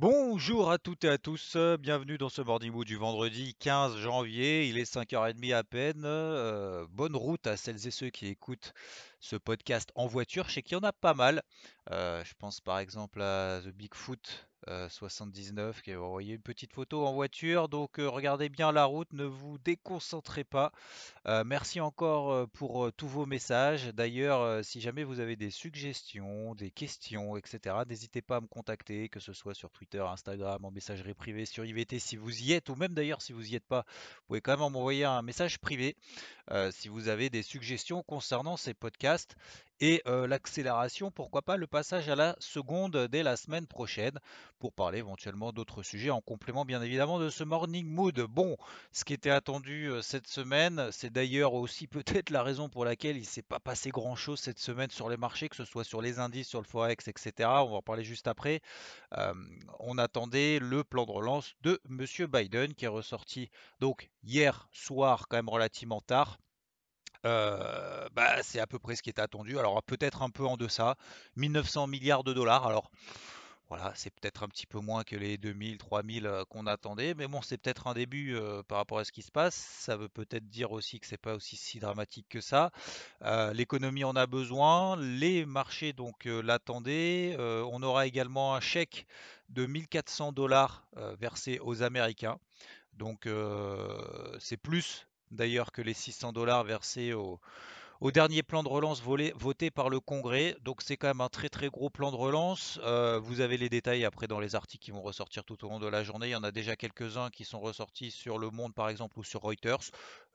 Bonjour à toutes et à tous, euh, bienvenue dans ce Morning Mood du vendredi 15 janvier, il est 5h30 à peine. euh, bonne route à celles et ceux qui écoutent ce podcast en voiture, je sais qu'il y en a pas mal. Euh, je pense par exemple à The Bigfoot euh, 79 qui a envoyé une petite photo en voiture, donc euh, regardez bien la route, ne vous déconcentrez pas. Euh, merci encore pour tous vos messages. D'ailleurs, si jamais vous avez des suggestions, des questions, etc., n'hésitez pas à me contacter, que ce soit sur Twitter, Instagram, en messagerie privée, sur IVT si vous y êtes, ou même d'ailleurs si vous y êtes pas, vous pouvez quand même m'envoyer un message privé si vous avez des suggestions concernant ces podcasts et l'accélération, pourquoi pas le passage à la seconde dès la semaine prochaine pour parler éventuellement d'autres sujets en complément bien évidemment de ce morning mood. Bon, ce qui était attendu cette semaine, c'est d'ailleurs aussi peut-être la raison pour laquelle il ne s'est pas passé grand-chose cette semaine sur les marchés, que ce soit sur les indices, sur le forex, etc. On va en parler juste après. On attendait le plan de relance de Monsieur Biden qui est ressorti donc hier soir quand même relativement tard. Euh, bah, c'est à peu près ce qui était attendu. Alors peut-être un peu en deçà, 1900 milliards de dollars. Alors voilà, c'est peut-être un petit peu moins que les 2000, 3000 euh, qu'on attendait, mais bon, c'est peut-être un début euh, par rapport à ce qui se passe. Ça veut peut-être dire aussi que c'est pas aussi si dramatique que ça. L'économie en a besoin, les marchés donc l'attendaient. On aura également un chèque de 1400 dollars versé aux Américains. Donc c'est plus d'ailleurs que les 600 dollars versés aux, au dernier plan de relance volé- voté par le Congrès. Donc c'est quand même un très très gros plan de relance. Euh, vous avez les détails après dans les articles qui vont ressortir tout au long de la journée. Il y en a déjà quelques-uns qui sont ressortis sur Le Monde par exemple ou sur Reuters.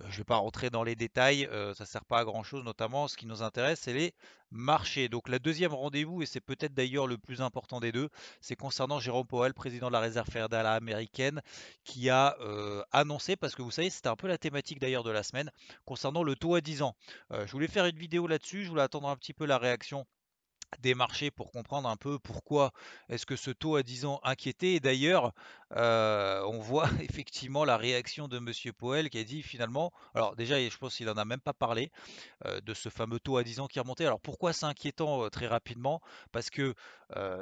Euh, je ne vais pas rentrer dans les détails, euh, ça ne sert pas à grand-chose. Notamment ce qui nous intéresse, c'est les marchés. Donc la deuxième rendez-vous, et c'est peut-être d'ailleurs le plus important des deux, c'est concernant Jérôme Powell, président de la Réserve fédérale américaine, qui a annoncé, parce que vous savez, c'était un peu la thématique d'ailleurs de la semaine, concernant le taux à 10 ans. Euh, je voulais faire une vidéo là-dessus, je voulais attendre un petit peu la réaction des marchés pour comprendre un peu pourquoi est-ce que ce taux à 10 ans. Et d'ailleurs, on voit effectivement la réaction de Monsieur Powell qui a dit finalement, alors déjà, je pense qu'il en a même pas parlé de ce fameux taux à 10 ans qui remontait. Alors pourquoi c'est inquiétant très rapidement? Parce que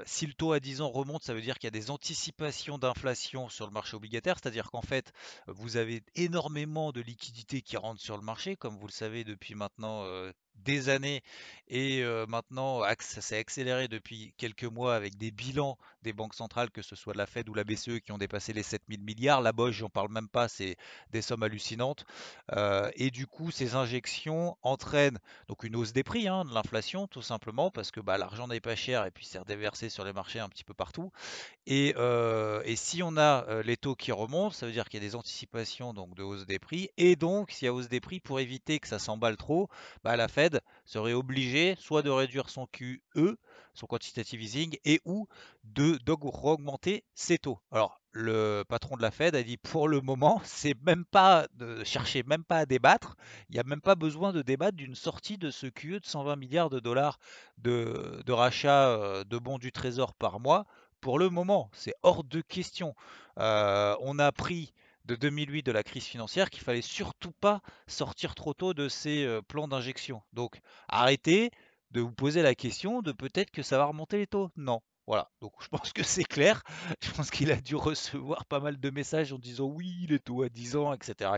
si le taux à 10 ans remonte, ça veut dire qu'il y a des anticipations d'inflation sur le marché obligataire, c'est-à-dire qu'en fait, vous avez énormément de liquidités qui rentrent sur le marché, comme vous le savez depuis maintenant des années. Et maintenant, ça s'est accéléré depuis quelques mois avec des bilans des banques centrales, que ce soit la Fed ou la BCE, qui ont dépassé les 7000 milliards. La Bosch, j'en parle même pas, c'est des sommes hallucinantes. Euh, et du coup, ces injections entraînent donc une hausse des prix, hein, de l'inflation, tout simplement, parce que bah, l'argent n'est pas cher et puis c'est redéversé sur les marchés un petit peu partout. Et, euh, si on a euh, les taux qui remontent, ça veut dire qu'il y a des anticipations donc de hausse des prix. Et donc, s'il y a hausse des prix, pour éviter que ça s'emballe trop, bah, la Fed serait obligée soit de réduire son QE, son quantitative easing, et ou de d'augmenter ses taux. Alors, le patron de la Fed a dit pour le moment, c'est même pas de chercher même pas à débattre. Il n'y a même pas besoin de débattre d'une sortie de ce QE de 120 milliards de dollars de, de rachat euh, de bons du trésor par mois. Pour le moment, c'est hors de question. Euh, on a appris de 2008 de la crise financière qu'il fallait surtout pas sortir trop tôt de ces euh, plans d'injection. Donc arrêtez de vous poser la question de peut-être que ça va remonter les taux. Non. Voilà, donc je pense que c'est clair. Je pense qu'il a dû recevoir pas mal de messages en disant oui, les taux à 10 ans, etc.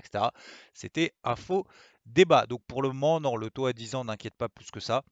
C'était un faux débat. Donc pour le moment, non, le taux à 10 ans n'inquiète pas plus que ça.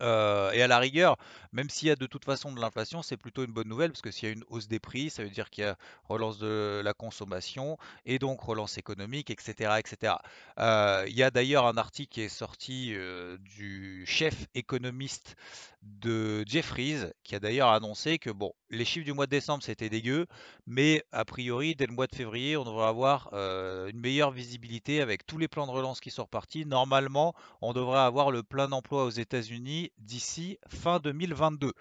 Heu et à la rigueur, même s'il y a de toute façon de l'inflation, c'est plutôt une bonne nouvelle parce que s'il y a une hausse des prix, ça veut dire qu'il y a relance de la consommation et donc relance économique et cetera et cetera. Heu, il y a d'ailleurs un article qui est sorti, heu, du chef économiste de Jefferies qui a d'ailleurs annoncé que bon, les chiffres du mois de décembre, c'était dégueu, mais a priori, dès le mois de février, on devrait avoir une meilleure visibilité avec tous les plans de relance qui sont repartis. Normalement, on devrait avoir le plein emploi aux États-Unis d'ici fin 2022.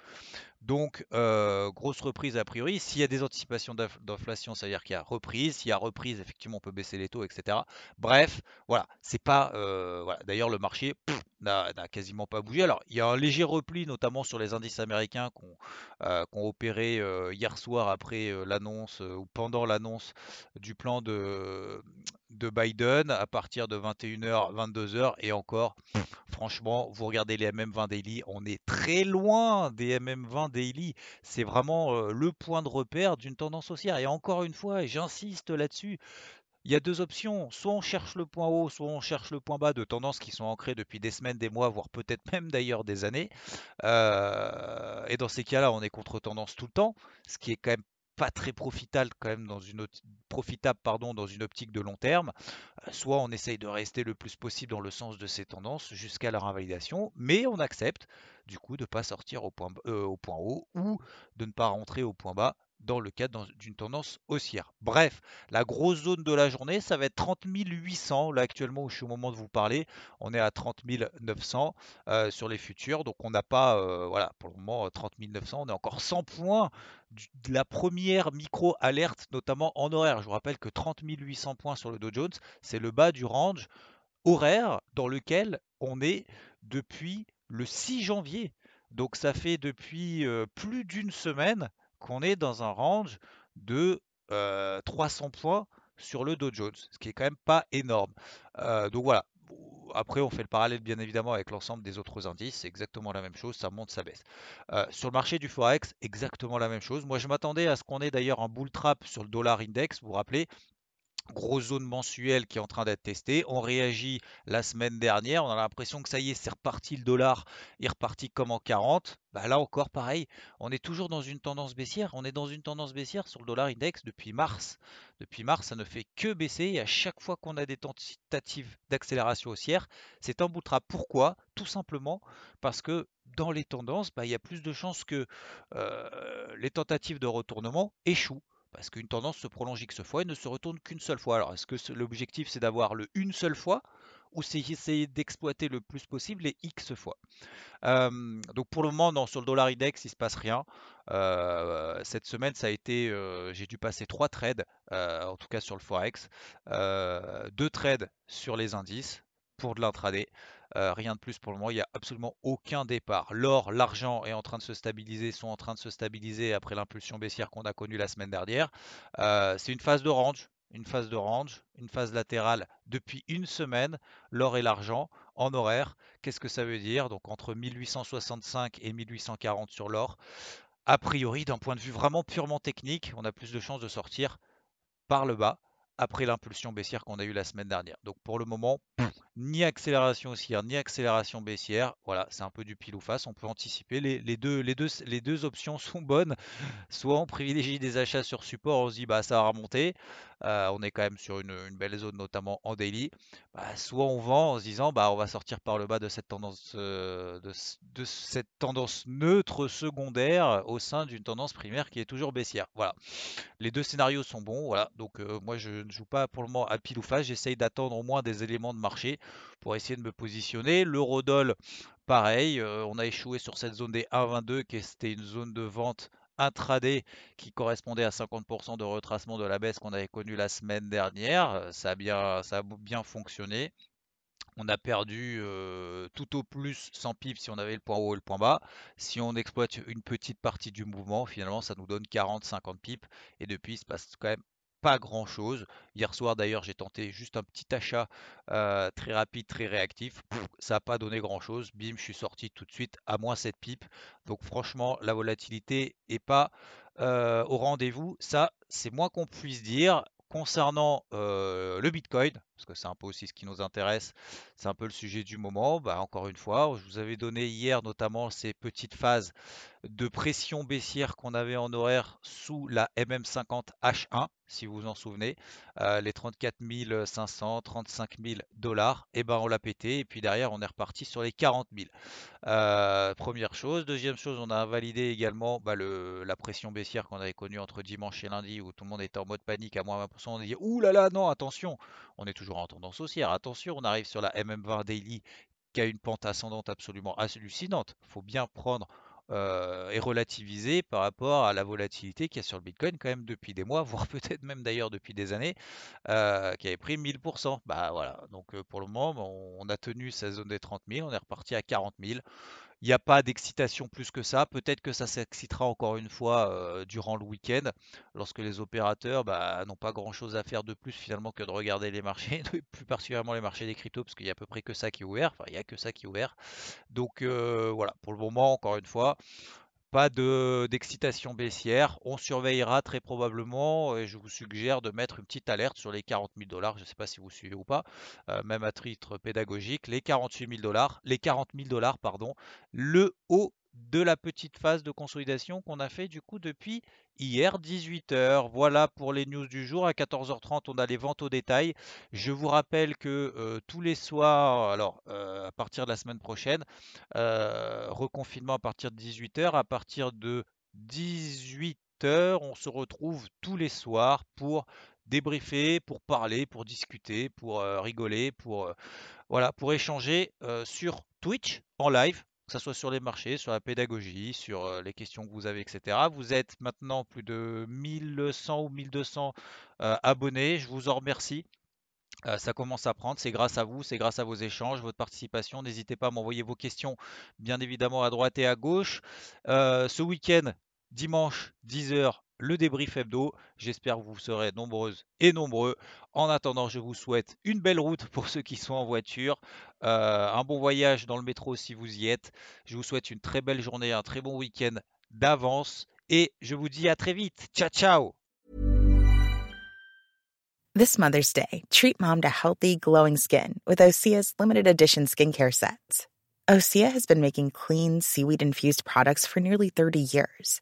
Donc, euh, grosse reprise a priori. S'il y a des anticipations d'inflation, ça veut dire qu'il y a reprise. S'il y a reprise, effectivement, on peut baisser les taux, etc. Bref, voilà, c'est pas. Euh. D'ailleurs, le marché n'a quasiment pas bougé. Alors, il y a un léger repli, notamment sur les indices américains qui ont, euh, opéré hier soir après l'annonce ou pendant l'annonce du plan de, de Biden à partir de 21h, 22h et encore. Franchement, vous regardez les MM20 Daily, on est très loin des MM20 Daily. C'est vraiment euh, le point de repère d'une tendance haussière. Et encore une fois, et j'insiste là-dessus, il y a deux options. Soit on cherche le point haut, soit on cherche le point bas de tendances qui sont ancrées depuis des semaines, des mois, voire peut-être même d'ailleurs des années. Euh, et dans ces cas-là, on est contre tendance tout le temps, ce qui est quand même pas très profitable quand même dans une profitable pardon dans une optique de long terme. Euh, soit on essaye de rester le plus possible dans le sens de ces tendances jusqu'à leur invalidation, mais on accepte du coup de ne pas sortir au point, euh, au point haut ou de ne pas rentrer au point bas dans le cadre d'une tendance haussière. Bref, la grosse zone de la journée, ça va être 30 800. Là, actuellement, où je suis au moment de vous parler, on est à 30 900 euh, sur les futurs. Donc, on n'a pas, euh, voilà, pour le moment, 30 900. On est encore 100 points de la première micro-alerte, notamment en horaire. Je vous rappelle que 30 800 points sur le Dow Jones, c'est le bas du range horaire dans lequel on est depuis le 6 janvier. Donc ça fait depuis euh, plus d'une semaine qu'on est dans un range de 300 points sur le Dow Jones, ce qui est quand même pas énorme. donc voilà. Après, on fait le parallèle bien évidemment avec l'ensemble des autres indices, c'est exactement la même chose, ça monte, ça baisse. sur le marché du Forex, exactement la même chose. Moi, je m'attendais à ce qu'on ait d'ailleurs un bull trap sur le dollar index, vous vous rappelez, grosse zone mensuelle qui est en train d'être testée. On réagit la semaine dernière, on a l'impression que ça y est, c'est reparti le dollar, il est reparti comme en 40. Bah là encore pareil, on est toujours dans une tendance baissière, on est dans une tendance baissière sur le dollar index depuis mars. Depuis mars, ça ne fait que baisser et à chaque fois qu'on a des tentatives d'accélération haussière, c'est un bout de Pourquoi? Tout simplement parce que dans les tendances, bah, il y a plus de chances que euh, les tentatives de retournement échouent parce qu'une tendance se prolonge X fois et ne se retourne qu'une seule fois. Alors, est-ce que l'objectif c'est d'avoir le une seule fois ou c'est essayer d'exploiter le plus possible les X fois? Donc pour le moment, sur le dollar index, il se passe rien. cette semaine, ça a été, j'ai dû passer trois trades, en tout cas sur le forex, deux trades sur les indices pour de l'intraday. Euh, rien de plus pour le moment, il n'y a absolument aucun départ. L'or, l'argent est en train de se stabiliser, sont en train de se stabiliser après l'impulsion baissière qu'on a connue la semaine dernière. Euh, c'est une phase de range, une phase de range, une phase latérale depuis une semaine, l'or et l'argent en horaire. Qu'est-ce que ça veut dire? Donc entre 1865 et 1840 sur l'or. A priori, d'un point de vue vraiment purement technique, on a plus de chances de sortir par le bas après l'impulsion baissière qu'on a eue la semaine dernière. Donc pour le moment, ni accélération haussière, ni accélération baissière. Voilà, c'est un peu du pile ou face. On peut anticiper. Les, deux, options sont bonnes. Soit on privilégie des achats sur support, on se dit bah ça va remonter. Euh, on est quand même sur une, belle zone, notamment en daily. Bah, soit on vend en se disant bah on va sortir par le bas de cette tendance, euh, de, cette tendance neutre secondaire au sein d'une tendance primaire qui est toujours baissière. Voilà. Les deux scénarios sont bons. Voilà. Donc euh, moi je ne joue pas pour le moment à pile ou face. J'essaye d'attendre au moins des éléments de marché pour essayer de me positionner. L'eurodoll, pareil, on a échoué sur cette zone des 1,22 qui était une zone de vente intraday qui correspondait à 50% de retracement de la baisse qu'on avait connue la semaine dernière. Euh, ça a bien, ça a bien fonctionné. On a perdu euh, tout au plus 100 pips si on avait le point haut et le point bas. Si on exploite une petite partie du mouvement, finalement, ça nous donne 40-50 pips. Et depuis, il se passe quand même pas grand chose. Hier soir d'ailleurs j'ai tenté juste un petit achat très rapide, très réactif. ça n'a pas donné grand chose. Bim, je suis sorti tout de suite à moins 7 pips. Donc franchement la volatilité est pas au rendez-vous. Ça c'est moins qu'on puisse dire. Concernant le Bitcoin, parce que c'est un peu aussi ce qui nous intéresse, c'est un peu le sujet du moment. Bah, encore une fois, je vous avais donné hier notamment ces petites phases de pression baissière qu'on avait en horaire sous la MM50 H1, si vous vous en souvenez, euh, les 34 500, 35 000 dollars, et ben on l'a pété, et puis derrière on est reparti sur les 40 000. Euh, première chose. Deuxième chose, on a invalidé également bah, la pression baissière qu'on avait connue entre dimanche et lundi, où tout le monde était en mode panique à moins 20%. On a dit, ouh là là, non, attention, on est toujours en tendance haussière, attention, on arrive sur la MM20 Daily qui a une pente ascendante absolument hallucinante. Il faut bien prendre euh, est relativisé par rapport à la volatilité qu'il y a sur le Bitcoin quand même depuis des mois, voire peut-être même d'ailleurs depuis des années, euh, qui avait pris 1000%. Bah voilà, donc euh, pour le moment, on a tenu sa zone des 30 000, on est reparti à 40 000. Il n'y a pas d'excitation plus que ça. Peut-être que ça s'excitera encore une fois euh, durant le week-end, lorsque les opérateurs bah, n'ont pas grand-chose à faire de plus finalement que de regarder les marchés, plus particulièrement les marchés des cryptos, parce qu'il n'y a à peu près que ça qui est ouvert. Enfin, il n'y a que ça qui est ouvert. Donc euh, voilà, pour le moment, encore une fois, pas d'excitation baissière. On surveillera très probablement et je vous suggère de mettre une petite alerte sur les 40 000 dollars. Je ne sais pas si vous suivez ou pas, euh, même à titre pédagogique. Les 48 000 dollars, les 40 000 dollars, pardon, le haut de la petite phase de consolidation qu'on a fait du coup depuis hier 18h. Voilà pour les news du jour. À 14h30, on a les ventes au détail. Je vous rappelle que euh, tous les soirs, alors euh, à partir de la semaine prochaine, euh, reconfinement à partir de 18h, à partir de 18h, on se retrouve tous les soirs pour débriefer, pour parler, pour discuter, pour rigoler, pour voilà, pour échanger sur Twitch en live que ce soit sur les marchés, sur la pédagogie, sur les questions que vous avez, etc. Vous êtes maintenant plus de 1100 ou 1200 euh, abonnés. Je vous en remercie. Ça commence à prendre, c'est grâce à vous, c'est grâce à vos échanges, votre participation. N'hésitez pas à m'envoyer vos questions, bien évidemment, à droite et à gauche. ce week-end, dimanche, 10h, le débrief hebdo. J'espère que vous serez nombreuses et nombreux. En attendant, je vous souhaite une belle route pour ceux qui sont en voiture, euh, un bon voyage dans le métro si vous y êtes. Je vous souhaite une très belle journée, un très bon week-end d'avance et je vous dis à très vite. Ciao, ciao. This Mother's Day, treat mom to healthy, glowing skin with Osea's limited edition skincare sets. Osea has been making clean, seaweed infused products for nearly 30 years.